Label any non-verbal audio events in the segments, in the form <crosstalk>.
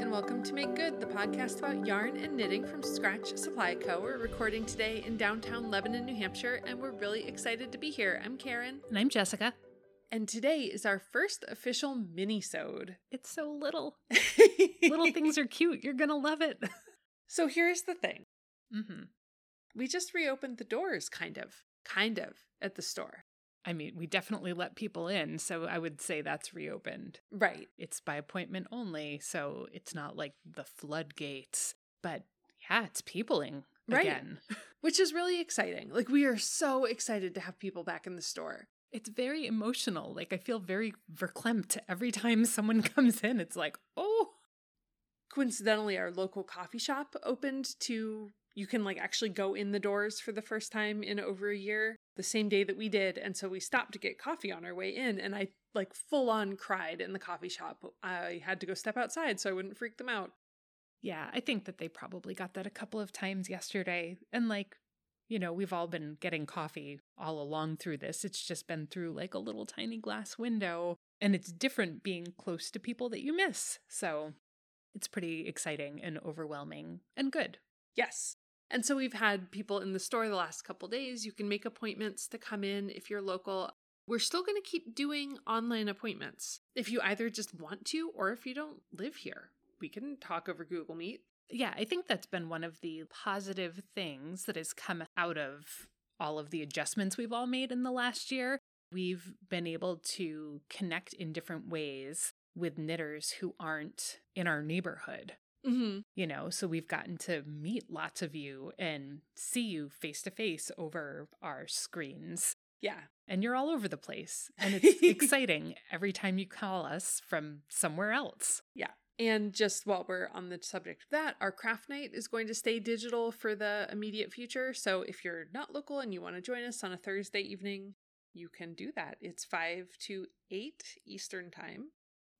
and welcome to Make Good, the podcast about yarn and knitting from Scratch Supply Co. We're recording today in downtown Lebanon, New Hampshire, and we're really excited to be here. I'm Karen. And I'm Jessica. And today is our first official mini-sode. <laughs> It's so little. little <laughs> things are cute. You're gonna love it. So here's the thing. Mm-hmm. We just reopened the doors, kind of. Kind of, at the store. I mean, we definitely let people in, so I would say that's reopened. Right. It's by appointment only, so it's not like the floodgates. But yeah, it's peopling Right. again. <laughs> Which is really exciting. Like, we are so excited to have people back in the store. It's very emotional. Like I feel very verklempt every time <laughs> someone comes in. It's like, oh, coincidentally our local coffee shop opened to you can like actually go in the doors for the first time in over a year the same day that we did and so we stopped to get coffee on our way in and i like full on cried in the coffee shop i had to go step outside so i wouldn't freak them out Yeah, I think that they probably got that a couple of times yesterday. And like, you know, we've all been getting coffee all along through this. It's just been through like a little tiny glass window. And it's different being close to people that you miss. So it's pretty exciting and overwhelming and good. yes and so we've had people in the store the last couple days you can make appointments to come in if you're local we're still going to keep doing online appointments if you either just want to or if you don't live here we can talk over google meet Yeah, I think that's been one of the positive things that has come out of all of the adjustments we've all made in the last year. We've been able to connect in different ways with knitters who aren't in our neighborhood. Mm-hmm. You know, so we've gotten to meet lots of you and see you face to face over our screens. yeah And you're all over the place. And <laughs> it's exciting every time you call us from somewhere else. Yeah. And just while we're on the subject of that, our craft night is going to stay digital for the immediate future. So if you're not local and you want to join us on a Thursday evening, you can do that. It's 5 to 8 Eastern Time.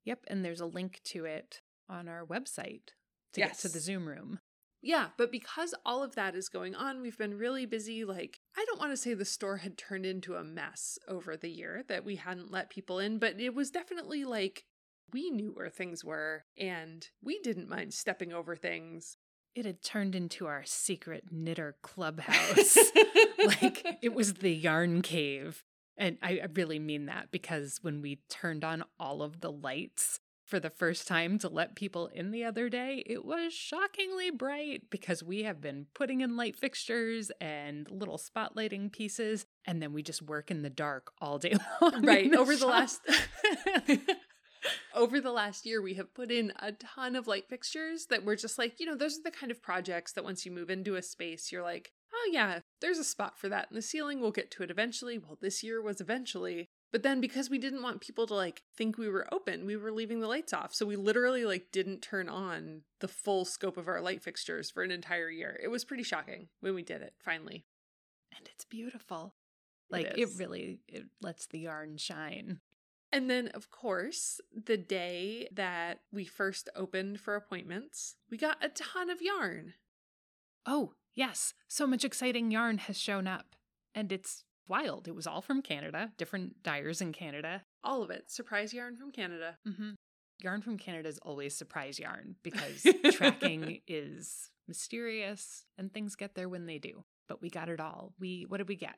Yep. And there's a link to it on our website to get to Yes. the Zoom room. Yeah, but because all of that is going on, we've been really busy. Like, I don't want to say the store had turned into a mess over the year that we hadn't let people in, but it was definitely like we knew where things were and we didn't mind stepping over things. It had turned into our secret knitter clubhouse. <laughs> like it was the yarn cave. And I really mean that because when we turned on all of the lights for the first time to let people in the other day, it was shockingly bright because we have been putting in light fixtures and little spotlighting pieces. And then we just work in the dark all day <laughs> long. right over the last <laughs> over the last year we have put in a ton of light fixtures that we're just like you know those are the kind of projects that once you move into a space you're like oh yeah there's a spot for that in the ceiling we'll get to it eventually well this year was eventually but then because we didn't want people to like think we were open we were leaving the lights off so we literally like didn't turn on the full scope of our light fixtures for an entire year it was pretty shocking when we did it finally and it's beautiful. Like it really it lets the yarn shine. And then, of course, the day that we first opened for appointments, we got a ton of yarn. Oh, yes. So much exciting yarn has shown up. And it's wild. It was all from Canada, different dyers in Canada. All of it. Surprise yarn from Canada. Mm-hmm. Yarn from Canada is always surprise yarn <laughs> because tracking is mysterious and things get there when they do. But we got it all. We what did we get?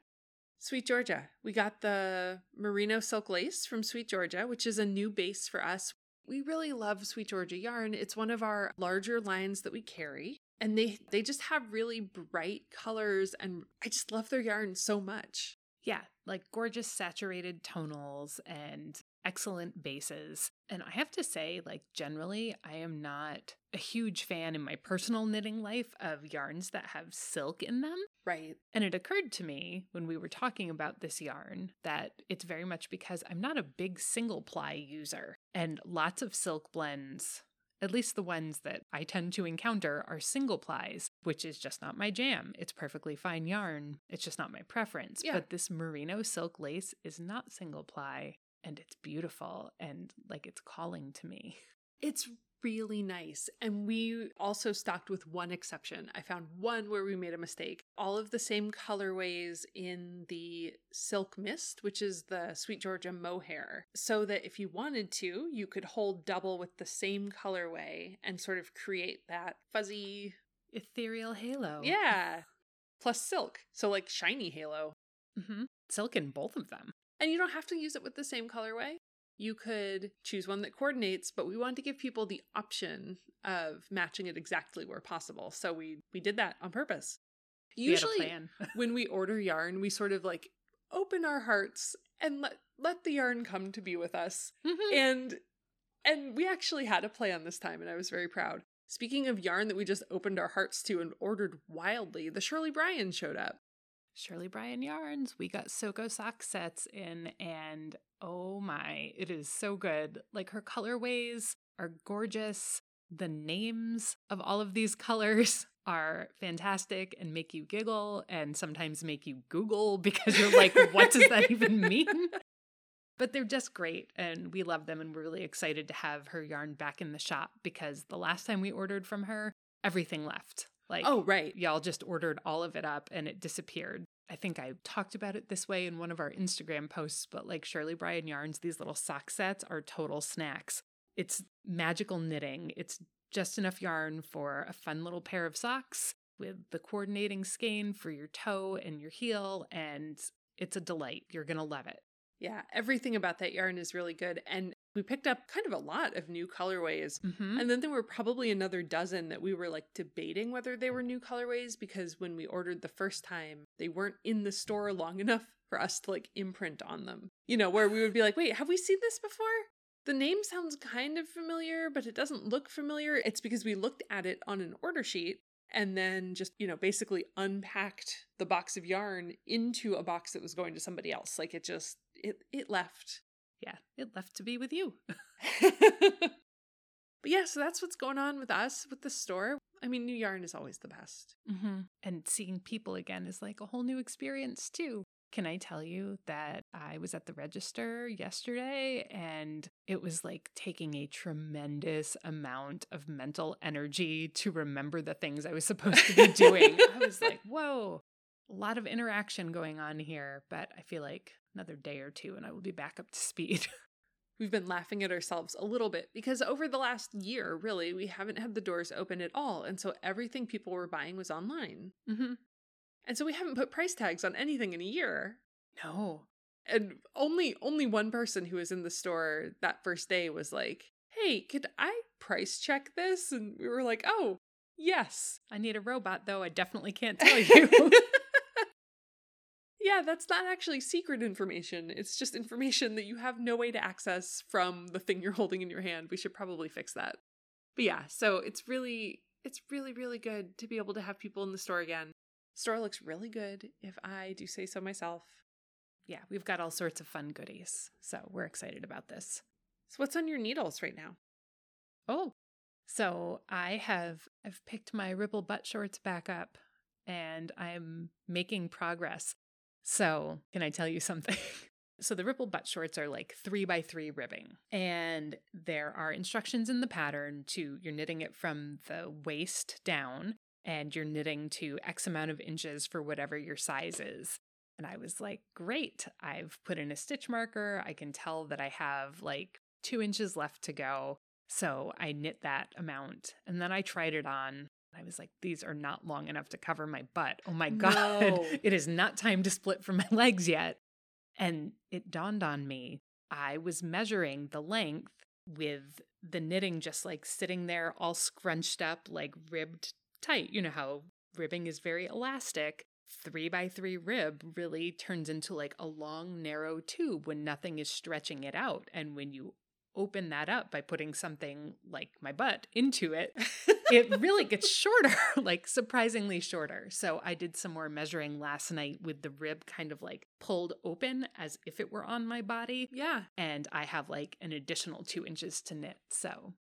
SweetGeorgia. We got the merino silk lace from SweetGeorgia, which is a new base for us. We really love SweetGeorgia yarn. It's one of our larger lines that we carry. And they they just have really bright colors and I just love their yarn so much. Yeah, like gorgeous saturated tonals and excellent bases. And I have to say, like, generally, I am not a huge fan in my personal knitting life of yarns that have silk in them. Right. And it occurred to me when we were talking about this yarn that it's very much because I'm not a big single ply user. And lots of silk blends, at least the ones that I tend to encounter, are single plies, which is just not my jam. It's perfectly fine yarn, it's just not my preference. Yeah. But this merino silk lace is not single ply. And it's beautiful and like it's calling to me. It's really nice. And we also stocked with one exception. I found one where we made a mistake. All of the same colorways in the Silk Mist, which is the SweetGeorgia mohair, so that if you wanted to, you could hold double with the same colorway and sort of create that fuzzy ethereal halo. Yeah. Plus silk. So like shiny halo. Mm-hmm. Silk in both of them. And you don't have to use it with the same colorway. You could choose one that coordinates, but we wanted to give people the option of matching it exactly where possible. So we we did that on purpose. Usually <laughs> when we order yarn, we sort of like open our hearts and let let the yarn come to be with us. Mm-hmm. And and we actually had a plan this time and I was very proud. Speaking of yarn that we just opened our hearts to and ordered wildly, the Shirley Brian showed up. Shirley Brian yarns. We got Soko sock sets in, and oh my, it is so good. Like her colorways are gorgeous. The names of all of these <laughs> colors are fantastic and make you giggle and sometimes make you Google because you're like, what does that even <laughs> mean? But they're just great and we love them and we're really excited to have her yarn back in the shop because the last time we ordered from her, everything left. Like, oh, right. Y'all just ordered all of it up and it disappeared. I think I talked about it this way in one of our Instagram posts, but like Shirley Brian yarns, these little sock sets are total snacks. It's magical knitting. It's just enough yarn for a fun little pair of socks with the coordinating skein for your toe and your heel, and it's a delight. You're going to love it. Yeah, everything about that yarn is really good. And we picked up kind of a lot of new colorways. Mm-hmm. And then there were probably another dozen that we were like debating whether they were new colorways because when we ordered the first time, they weren't in the store long enough for us to like imprint on them. You know, where we would be like, wait, have we seen this before? The name sounds kind of familiar, but it doesn't look familiar. It's because we looked at it on an order sheet and then just, you know, basically unpacked the box of yarn into a box that was going to somebody else. Like it just it it left. Yeah, it left to be with you. <laughs> <laughs> but yeah, so that's what's going on with us with the store. I mean, new yarn is always the best. Mm-hmm. And seeing people again is like a whole new experience too. Can I tell you that I was at the register yesterday and it was like taking a tremendous amount of mental energy to remember the things I was supposed to be doing? I was like, <laughs> whoa, a lot of interaction going on here, but I feel like another day or two and I will be back up to speed. <laughs> We've been laughing at ourselves a little bit because over the last year, really, we haven't had the doors open at all. And so everything people were buying was online. Mm-hmm. And so we haven't put price tags on anything in a year. No. And only only one person who was in the store that first day was like, "Hey, could I price check this?" And we were like, "Oh, yes." I need a robot though. I definitely can't <laughs> tell you. <laughs> yeah, that's not actually secret information. It's just information that you have no way to access from the thing you're holding in your hand. We should probably fix that. But yeah, so it's really it's really really good to be able to have people in the store again. Store looks really good if I do say so myself. Yeah, we've got all sorts of fun goodies. So, we're excited about this. So, what's on your needles right now? Oh, so I have I've picked my ripple butt shorts back up and I'm making progress. So, can I tell you <laughs> something? so, the ripple butt shorts are like three by three ribbing, and there are instructions in the pattern to you're knitting it from the waist down, and you're knitting to X amount of inches for whatever your size is. And I was like, great. I've put in a stitch marker. I can tell that I have like two inches left to go. So I knit that amount. And then I tried it on I was like, these are not long enough to cover my butt. Oh my <laughs> God. No. It is not time to split from my <laughs> legs yet. And it dawned on me I was measuring the length with the knitting just like sitting there all scrunched up, like ribbed tight. You know how ribbing is very elastic. Three by three rib really turns into like a long, narrow tube when nothing is stretching it out. And when you open that up by putting something like my butt into it, <laughs> it really gets shorter, <laughs> like surprisingly shorter. So I did some more measuring last night with the rib kind of like pulled open as if it were on my body. Yeah. And I have like an additional two inches to knit. So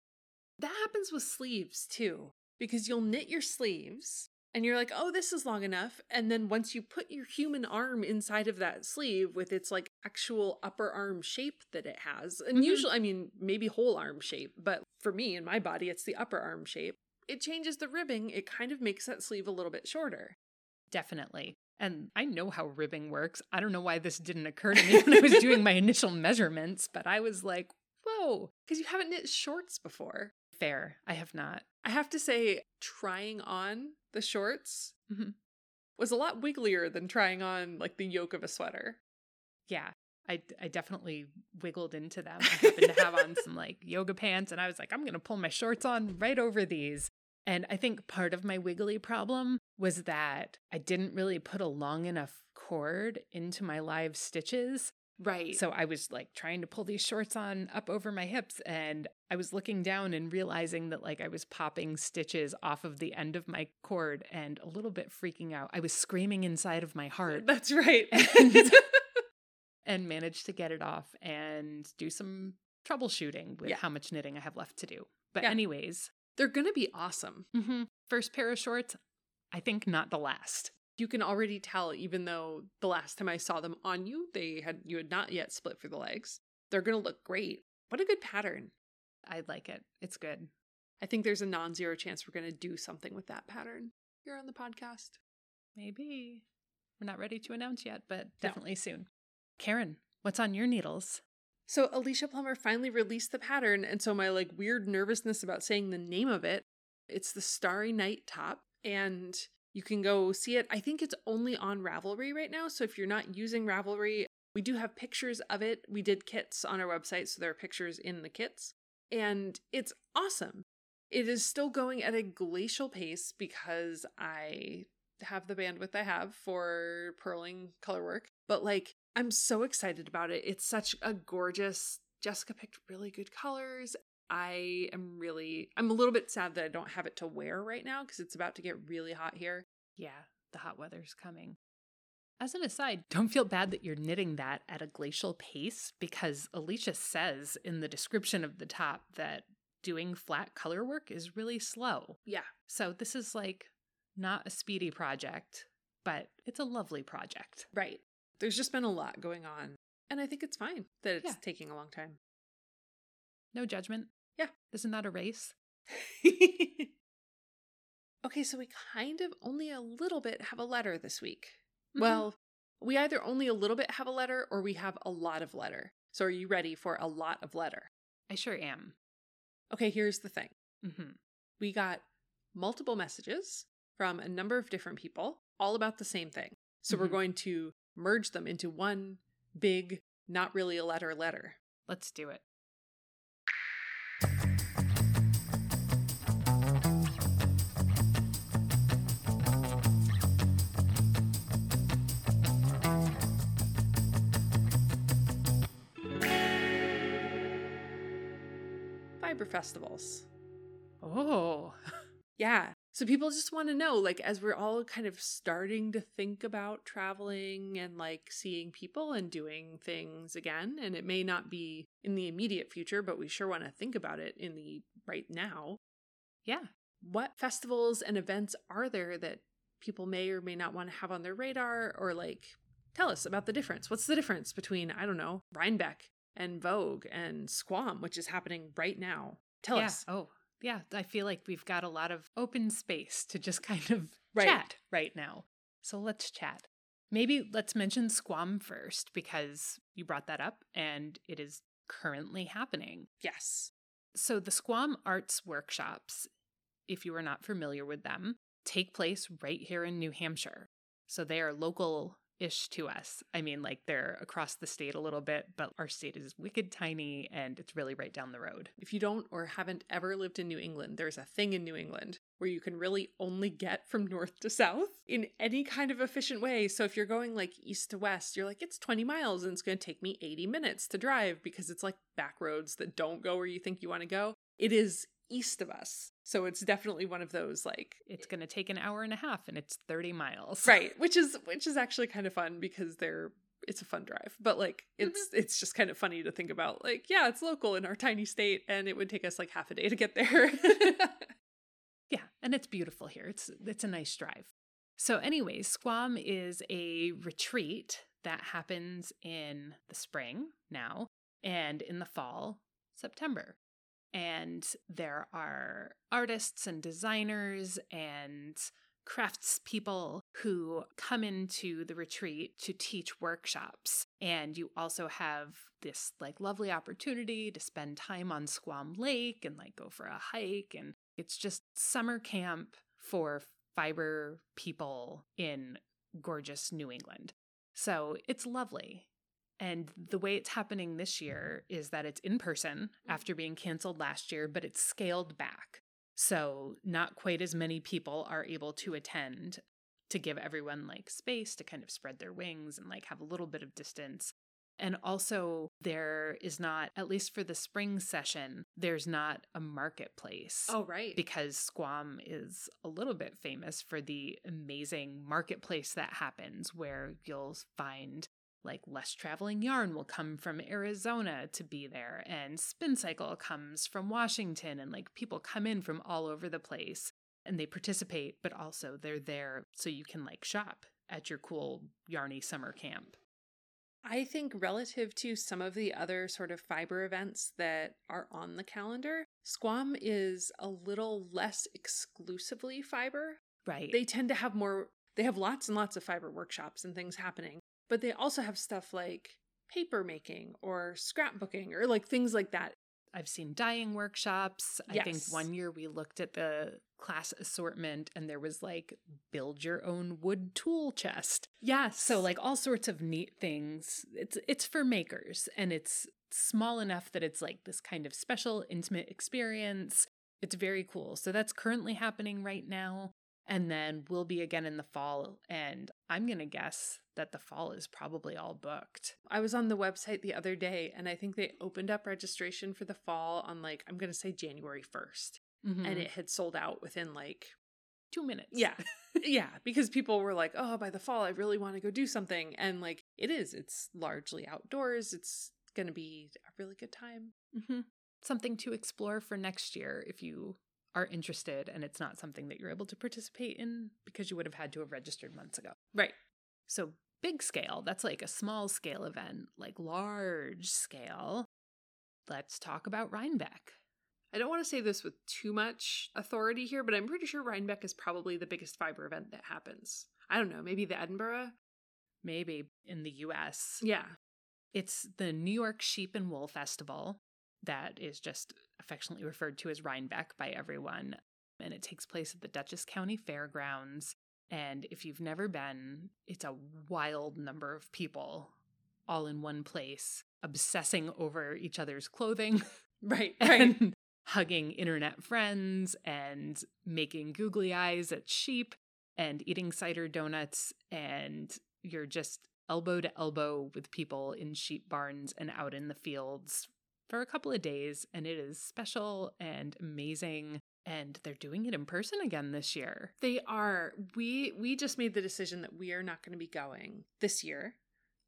that happens with sleeves too, because you'll knit your sleeves and you're like, oh, this is long enough. And then once you put your human arm inside of that sleeve with its like actual upper arm shape that it has, and Mhm. usually, I mean, maybe whole arm shape, but for me and my body, it's the upper arm shape. It changes the ribbing. It kind of makes that sleeve a little bit shorter. Definitely. And I know how ribbing works. I don't know why this didn't occur to me when I was doing my <laughs> initial measurements, but I was like, whoa, Because you haven't knit shorts before. fair. I have not. I have to say, trying on the shorts Mhm. was a lot wigglier than trying on like the yoke of a sweater. Yeah. I, I definitely wiggled into them. I happened to have on <laughs> some like yoga pants, and I was like, I'm going to pull my shorts on right over these. And I think part of my wiggly problem was that I didn't really put a long enough cord into my live stitches. Right. So I was like trying to pull these shorts on up over my hips and I was looking down and realizing that like I was popping stitches off of the end of my cord and a little bit freaking out. I was screaming inside of my heart <laughs> That's right. <laughs> And- <laughs> and managed to get it off and do some troubleshooting with Yeah. how much knitting I have left to do. But Yeah. anyways, They're going to be awesome. mhm, first pair of shorts, I think not the last. You can already tell, even though the last time I saw them on you, they had you had not yet split for the legs. They're going to look great. What a good pattern. I like it. It's good. I think there's a non-zero chance we're going to do something with that pattern here on the podcast. Maybe. We're not ready to announce yet, but definitely soon. Karen, what's on your needles? So Alicia Plummer finally released the pattern, and so my like weird nervousness about saying the name of it, it's the Starry Night top, and you can go see it. I think it's only on Ravelry right now, so if you're not using Ravelry, we do have pictures of it. We did kits on our website, so there are pictures in the kits, and it's awesome. It is still going at a glacial pace because I have the bandwidth I have for purling color work, but like I'm so excited about it. It's such a gorgeous. Jessica picked really good colors. I am really I'm a little bit sad that I don't have it to wear right now because it's about to get really hot here. Yeah, the hot weather's coming. As an aside, don't feel bad that you're knitting that at a glacial pace because Alicia says in the description of the top that doing flat color work is really slow. Yeah. So this is like not a speedy project, but it's a lovely project. Right. There's just been a lot going on. And I think it's fine that it's Yeah. taking a long time. No judgment. Yeah. This is not a race. <laughs> okay, so we kind of only a little bit have a letter this week. Mhm. Well, we either only a little bit have a letter or we have a lot of letter. So are you ready for a lot of letter? I sure am. Okay, here's the thing. Mm-hmm. We got multiple messages from a number of different people, all about the same thing. So we're Mhm. going to merge them into one big, not really a letter letter. Let's do it. Fiber festivals. Oh, <laughs> Yeah. So people just want to know, like, as we're all kind of starting to think about traveling and like seeing people and doing things again, and it may not be in the immediate future, but we sure want to think about it in the right now. yeah. What festivals and events are there that people may or may not want to have on their radar or like tell us about the difference? What's the difference between, I don't know, Rhinebeck and Vogue and Squam, which is happening right now? Tell yeah. us. Oh, yeah. I feel like we've got a lot of open space to just <laughs> kind of Right. chat right now. So let's chat. Maybe let's mention Squam first because you brought that up and it is currently happening. Yes. So the Squam Arts Workshops, if you are not familiar with them, take place right here in New Hampshire. So they are local ish to us. I mean, like they're across the state a little bit, but our state is wicked tiny and it's really right down the road. If you don't or haven't ever lived in New England, there's a thing in New England where you can really only get from north to south in any kind of efficient way. So if you're going like east to west, you're like, it's 20 miles and it's going to take me 80 minutes to drive because it's like back roads that don't go where you think you want to go. It is east of us. So it's definitely one of those like It's eh going to take an hour and a half and it's 30 miles. right, which is <laughs> which is actually kind of fun because they're it's a fun drive. But like it's mm-hmm. it's just kind of funny to think about like yeah, it's local in our tiny state and it would take us like half a day to get there. <laughs> <laughs> Yeah, and it's beautiful here. It's it's a nice drive. So, anyways, Squam is a retreat that happens in the spring now and in the fall, September. And there are artists and designers and craftspeople who come into the retreat to teach workshops. And you also have this like lovely opportunity to spend time on Squam Lake and like go for a hike. And it's just summer camp for fiber people in gorgeous New England. So it's lovely. And the way it's happening this year is that it's in person mm. after being canceled last year, but it's scaled back. So not quite as many people are able to attend to give everyone like space to kind of spread their wings and like have a little bit of distance. And also, there is not, at least for the spring session, there's not a marketplace. Oh, right. Because Squam is a little bit famous for the amazing marketplace that happens where you'll find like less traveling yarn will come from Arizona to be there and spin cycle comes from Washington and like people come in from all over the place and they participate but also they're there so you can like shop at your cool yarny summer camp. I think relative to some of the other sort of fiber events that are on the calendar, Squam is a little less exclusively fiber. Right. They tend to have more they have lots and lots of fiber workshops and things happening. But they also have stuff like paper making or scrapbooking or like things like that. I've seen dyeing workshops. Yes. I think one year we looked at the class assortment and there was like build your own wood tool chest. Yes. So like all sorts of neat things. It's it's for makers and it's small enough that it's like this kind of special intimate experience. It's very cool. So that's currently happening right now and then we'll be again in the fall and I'm going to guess that the fall is probably all booked. I was on the website the other day and I think they opened up registration for the fall on like I'm going to say January 1st Mm-hmm. and it had sold out within like 2 minutes. yeah. <laughs> yeah, because people were like, "Oh, by the fall I really want to go do something." And like it is, it's largely outdoors. It's going to be a really good time. Mm-hmm. Something to explore for next year if you are interested and it's not something that you're able to participate in because you would have had to have registered months ago. Right. So, big scale, that's like a small scale event, like large scale. Let's talk about Rhinebeck. I don't want to say this with too much authority here, but I'm pretty sure Rhinebeck is probably the biggest fiber event that happens. I don't know, maybe the Edinburgh? Maybe in the US. Yeah. It's the New York Sheep and Wool Festival that is just affectionately referred to as Rhinebeck by everyone. And it takes place at the Dutchess County Fairgrounds. And if you've never been, it's a wild number of people all in one place, obsessing over each other's clothing. <laughs> Right, <laughs> right. and hugging internet friends and making googly eyes at sheep and eating cider donuts and you're just elbow to elbow with people in sheep barns and out in the fields for a couple of days and it is special and amazing and they're doing it in person again this year. They are. We we just made the decision that we are not going to be going this year.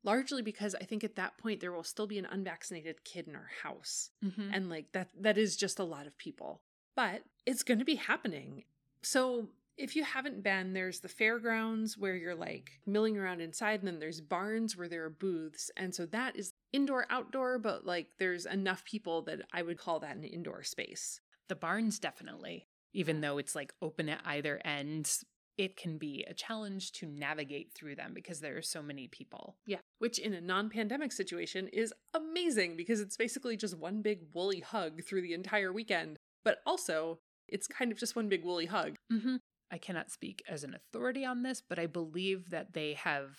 Largely because I think at that point there will still be an unvaccinated kid in our house. Mm-hmm. And like that that is just a lot of people. But it's going to be happening. So if you haven't been, there's the fairgrounds where you're like milling around inside, and then there's barns where there are booths. And so that is indoor, outdoor, but like there's enough people that I would call that an indoor space. The barns definitely. Even though it's like open at either end, it can be a challenge to navigate through them because there are so many people. Yeah. Which in a non pandemic situation is amazing because it's basically just one big woolly hug through the entire weekend. But also, it's kind of just one big woolly hug. Mm-hmm. I cannot speak as an authority on this, but I believe that they have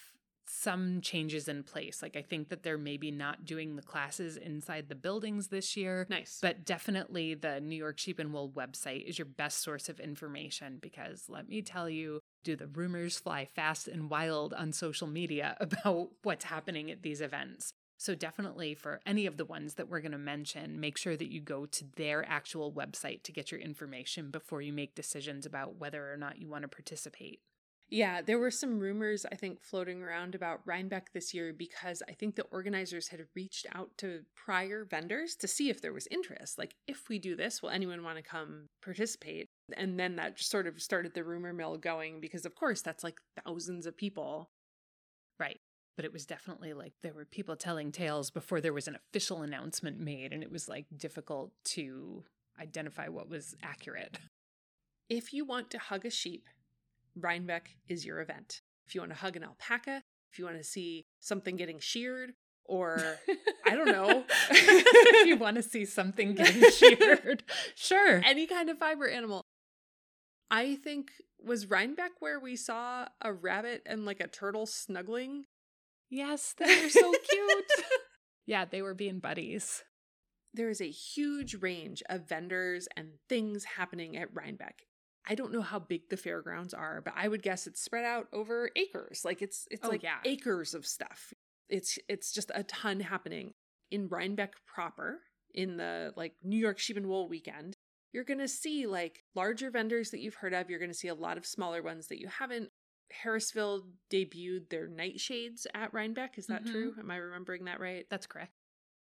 some changes in place. Like, I think that they're maybe not doing the classes inside the buildings this year. Nice. But definitely the New York Sheep and Wool website is your best source of information because let me tell you, do the rumors fly fast and wild on social media <laughs> about what's happening at these events. So, definitely for any of the ones that we're going to mention, make sure that you go to their actual website to get your information before you make decisions about whether or not you want to participate. Yeah, there were some rumors, I think, floating around about Rhinebeck this year because I think the organizers had reached out to prior vendors to see if there was interest. Like, if we do this, will anyone want to come participate? And then that just sort of started the rumor mill going because, of course, that's like thousands of people. Right. But it was definitely like there were people telling tales before there was an official announcement made, and it was like difficult to identify what was accurate. If you want to hug a sheep, Rhinebeck is your event. If you want to hug an alpaca, if you want to see something getting sheared, or I don't know. <laughs> if you want to see something getting <laughs> sheared, sure. Any kind of fiber animal. I think was Rhinebeck where we saw a rabbit and like a turtle snuggling. Yes, they were so <laughs> cute. yeah, they were being buddies. There is a huge range of vendors and things happening at Rhinebeck. I don't know how big the fairgrounds are, but I would guess it's spread out over acres. Like it's it's Oh, like yeah. acres of stuff. It's it's just a ton happening in Rhinebeck proper in the like New York Sheep and Wool weekend. You're going to see like larger vendors that you've heard of. You're going to see a lot of smaller ones that you haven't. Harrisville debuted their nightshades at Rhinebeck. Is that Mhm. true? Am I remembering that right? That's correct.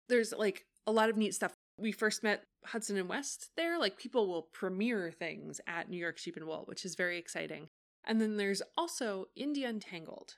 there's like a lot of neat stuff. We first met Hudson and West there. Like people will premiere things at New York Sheep and Wool, which is very exciting. And then there's also Indie Untangled,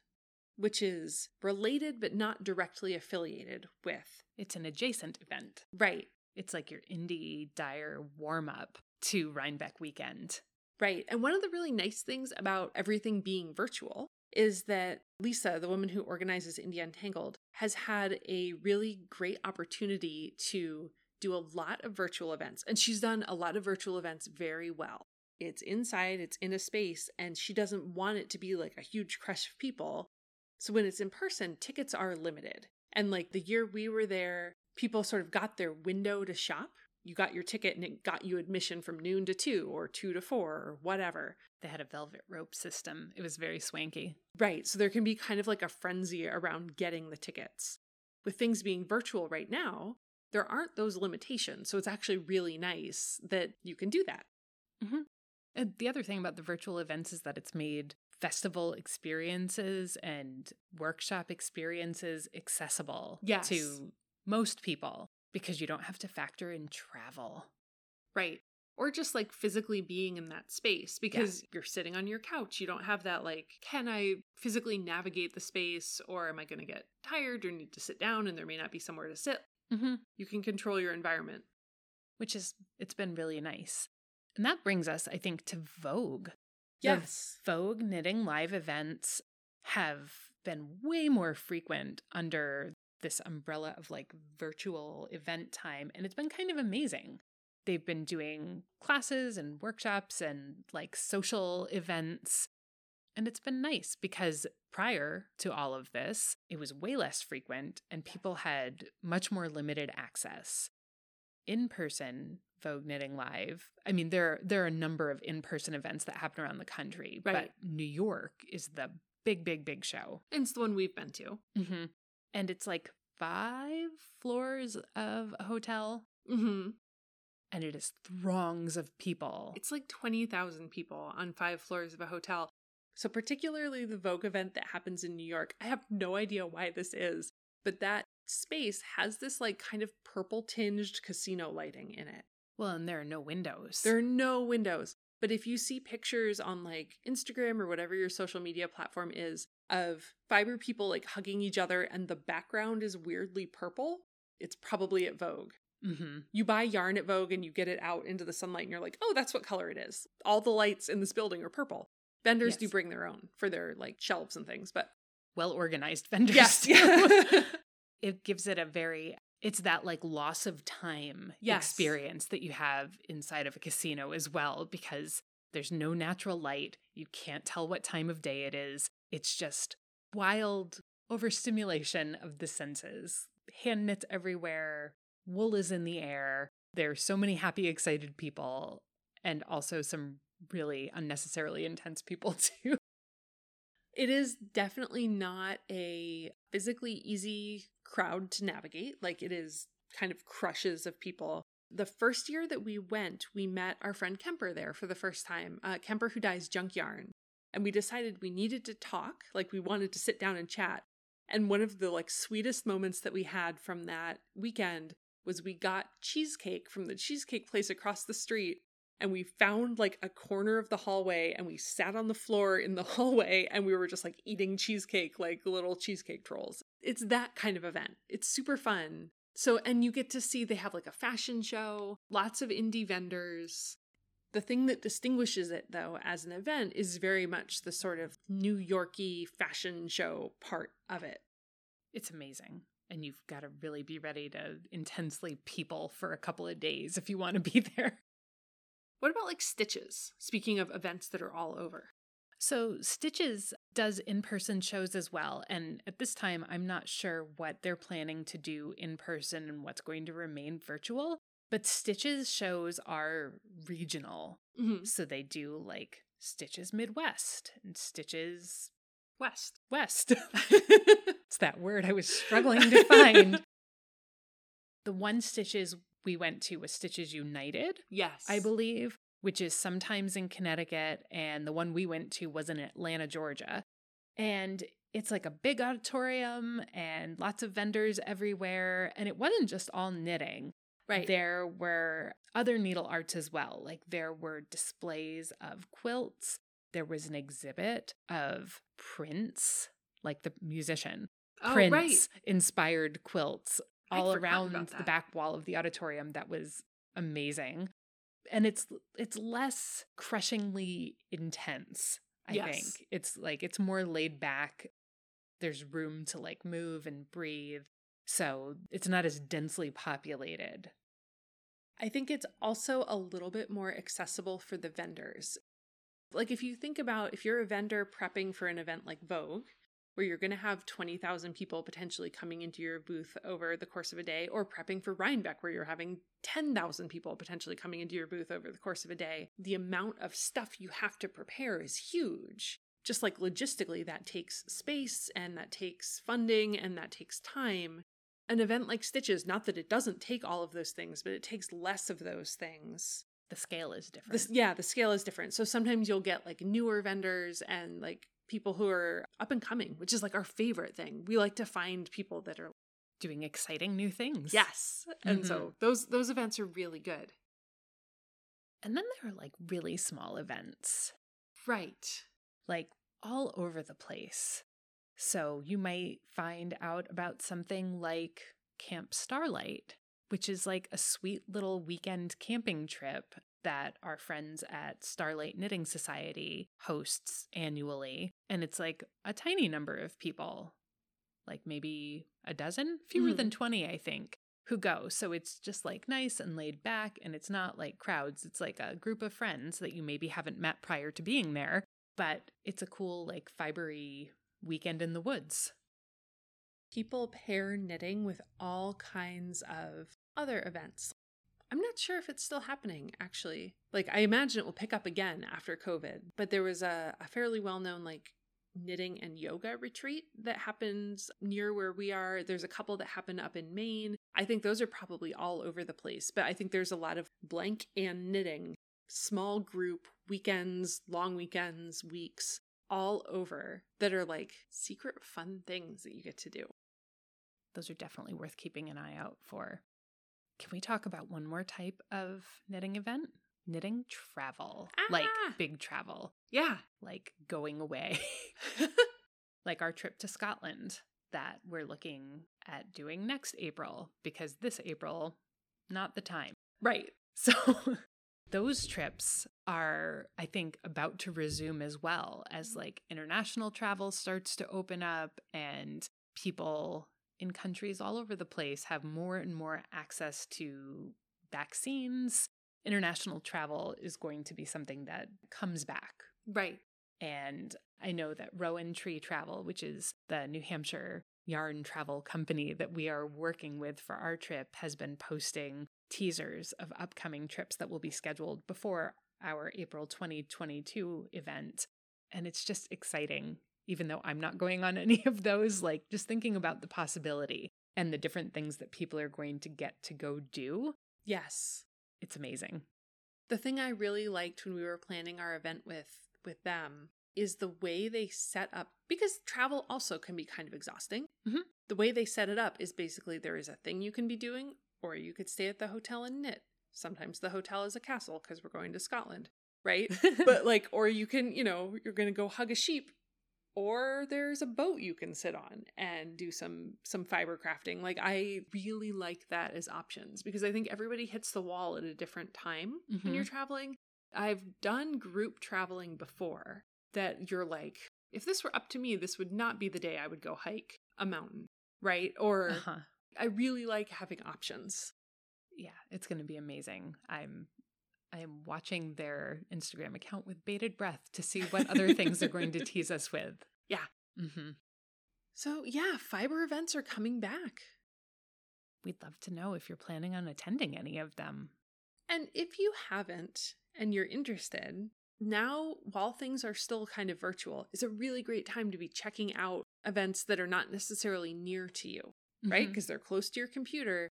which is related but not directly affiliated with. It's an adjacent event. Right, It's like your indie dire warm up to Rhinebeck weekend. right. And one of the really nice things about everything being virtual is that Lisa, the woman who organizes Indie Untangled, has had a really great opportunity to do a lot of virtual events. And she's done a lot of virtual events very well. It's inside, it's in a space, and she doesn't want it to be like a huge crush of people. So when it's in person, tickets are limited. And like the year we were there, people sort of got their window to shop. You got your ticket and it got you admission from noon to two or two to four or whatever. They had a velvet rope system. It was very swanky. Right. So there can be kind of like a frenzy around getting the tickets. With things being virtual right now, there aren't those limitations. So it's actually really nice that you can do that. Mm-hmm. And the other thing about the virtual events is that it's made festival experiences and workshop experiences accessible Yes. to most people because you don't have to factor in travel. Right. Or just like physically being in that space because you're sitting on your couch. You don't have that like, can I physically navigate the space or am I going to get tired or need to sit down and there may not be somewhere to sit? Mm-hmm. You can control your environment. Which is, it's been really nice. And that brings us, I think, to Vogue. The Yes. Vogue knitting live events have been way more frequent under this umbrella of like virtual event time, and it's been kind of amazing. They've been doing classes and workshops and like social events. And it's been nice because prior to all of this, it was way less frequent and people had much more limited access. In person Vogue Knitting Live. I mean, there there are a number of in person events that happen around the country, Right. but New York is the big, big, big show. And it's the one we've been to. Mm-hmm. And it's like five floors of a hotel, Mm-hmm. and it is throngs of people. It's like 20,000 people on five floors of a hotel. So, particularly the Vogue event that happens in New York, I have no idea why this is, but that space has this like kind of purple tinged casino lighting in it. well, and there are no windows. There are no windows. But if you see pictures on like Instagram or whatever your social media platform is of fiber people like hugging each other and the background is weirdly purple, it's probably at Vogue. mm-hmm. You buy yarn at Vogue and you get it out into the sunlight and you're like, oh, that's what color it is. All the lights in this building are purple. Vendors do bring their own for their like shelves and things, but well organized vendors. yes, yeah. <laughs> <laughs> it gives it a very it's that like loss of time Yes. experience that you have inside of a casino as well because there's no natural light you can't tell what time of day it is it's just wild overstimulation of the senses hand knits everywhere wool is in the air there's so many happy excited people and also some really unnecessarily intense people <laughs> too It is definitely not a physically easy crowd to navigate. Like it is kind of crushes of people. The first year that we went, we met our friend Kemper there for the first time. Uh, Kemper, who dyes junk yarn, and we decided we needed to talk. Like we wanted to sit down and chat. And one of the like sweetest moments that we had from that weekend was we got cheesecake from the cheesecake place across the street. And we found like a corner of the hallway and we sat on the floor in the <laughs> hallway and we were just like eating cheesecake like little cheesecake trolls. It's that kind of event. It's super fun. So, and you get to see they have like a fashion show, lots of indie vendors. The thing that distinguishes it, though, as an event is very much the sort of New Yorky fashion show part of it. It's amazing. And you've got to really be ready to intensely people for a couple of days if you want to be <laughs> there. What about like Stitches? Speaking of events that are all over. So, Stitches does in person shows as well. And at this time, I'm not sure what they're planning to do in person and what's going to remain virtual. But Stitches shows are regional. Mm-hmm. So, they do like Stitches Midwest and Stitches West. West. <laughs> it's that word I was struggling to find. <laughs> the one Stitches we went to was Stitches United, Yes. I believe, which is sometimes in Connecticut. And the one we went to was in Atlanta, Georgia. And it's like a big auditorium and lots of vendors everywhere. And it wasn't just all knitting. Right. There were other needle arts as well. Like there were displays of quilts. There was an exhibit of Prince, like the musician. oh, Prince right. inspired quilts all around the back wall of the auditorium. That was amazing. And it's it's less crushingly intense, I Yes. think. It's like it's more laid back. There's room to like move and breathe. So it's not as densely populated. I think it's also a little bit more accessible for the vendors. Like, if you think about if you're a vendor prepping for an event like Vogue, where you're going to have 20,000 people potentially coming into your booth over the course of a day, or prepping for Rhinebeck, where you're having 10,000 people potentially coming into your booth over the course of a day, the amount of stuff you have to prepare is huge. Just like logistically, that takes space and that takes funding and that takes time an event like Stitches, not that it doesn't take all of those things, but it takes less of those things. The scale is different. This, yeah, the scale is different. So sometimes you'll get like newer vendors and like people who are up and coming, which is like our favorite thing. We like to find people that are Doing exciting new things. yes, and so mm-hmm. those those events are really good. And then there are like really small events. Right. like all over the place. So you might find out about something like Camp Starlight, which is like a sweet little weekend camping trip that our friends at Starlight Knitting Society hosts annually. And it's like a tiny number of people, like maybe a dozen, fewer Mhm. than 20, I think, who go. So it's just like nice and laid back. And it's not like crowds, it's like a group of friends that you maybe haven't met prior to being there. But it's a cool, like, fibery weekend in the woods. People pair knitting with all kinds of other events. I'm not sure if it's still happening, actually. Like, I imagine it will pick up again after COVID, but there was a, a fairly well known, like, knitting and yoga retreat that happens near where we are. There's a couple that happen up in Maine. I think those are probably all over the place, but I think there's a lot of blank and knitting, small group weekends, long weekends, weeks, all over that are like secret fun things that you get to do. Those are definitely worth keeping an eye out for. Can we talk about one more type of knitting event? Knitting travel. Like Ah! big travel, Yeah. like going away. <laughs> <laughs> like our trip to Scotland that we're looking at doing next April because this April, not the time. right. <laughs> So those trips are, I think, about to resume as well as like international travel starts to open up and people in countries all over the place have more and more access to vaccines. International travel is going to be something that comes back. Right. And I know that Rowan Tree Travel, which is the New Hampshire yarn travel company that we are working with for our trip, has been posting teasers of upcoming trips that will be scheduled before our April 2022 event. And it's just exciting, even though I'm not going on <laughs> any of those, like just thinking about the possibility and the different things that people are going to get to go do. Yes. It's amazing. The thing I really liked when we were planning our event with with them is the way they set up because travel also can be kind of exhausting. Mhm. The way they set it up is basically there is a thing you can be doing or you could stay at the hotel and knit Sometimes the hotel is a castle because we're going to Scotland, right? <laughs> but like, or you can, you know, you're going to go hug a sheep or there's a boat you can sit on and do some some fiber crafting like i really like that as options because i think everybody hits the wall at a different time mm-hmm. when you're traveling i've done group traveling before that you're like if this were up to me this would not be the day i would go hike a mountain right or uh-huh. i really like having options yeah it's going to be amazing i'm I am watching their Instagram account with bated breath to see what other things they're going to <laughs> tease us with. Yeah. Mm-hmm. So, yeah, fiber events are coming back. We'd love to know if you're planning on attending any of them. And if you haven't and you're interested, now, while things are still kind of virtual, is a really great time to be checking out events that are not necessarily near to you, right? Because mm-hmm. they're close to your computer.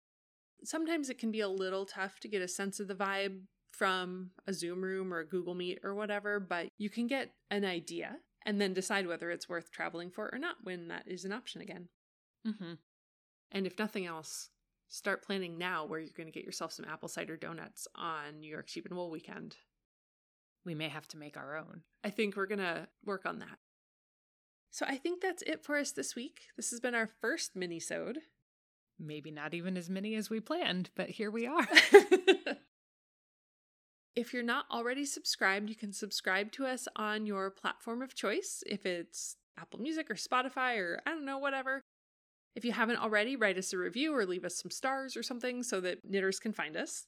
Sometimes it can be a little tough to get a sense of the vibe from a Zoom room or a Google Meet or whatever, but you can get an idea and then decide whether it's worth traveling for or not when that is an option again. Mm-hmm. And if nothing else, start planning now where you're going to get yourself some apple cider donuts on New York Sheep and Wool weekend. We may have to make our own. I think we're going to work on that. So I think that's it for us this week. This has been our first mini-sode. Maybe not even as many as we planned, but here we are. <laughs> If you're not already subscribed, you can subscribe to us on your platform of choice, if it's Apple Music or Spotify or I don't know, whatever. If you haven't already, write us a review or leave us some stars or something so that knitters can find us.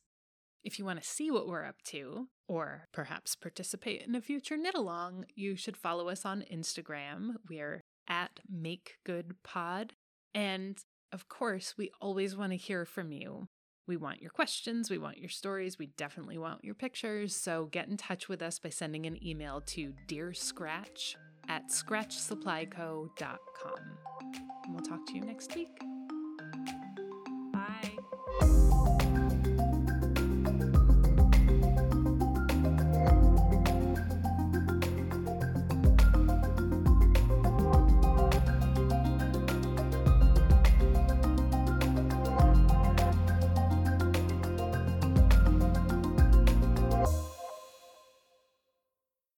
If you want to see what we're up to, or perhaps participate in a future knit along, you should follow us on Instagram. We're at Make Good Pod. And of course, we always want to hear from you. We want your questions, we want your stories, we definitely want your pictures. So get in touch with us by sending an email to dearscratch at scratchsupplyco.com. And we'll talk to you next week. Bye.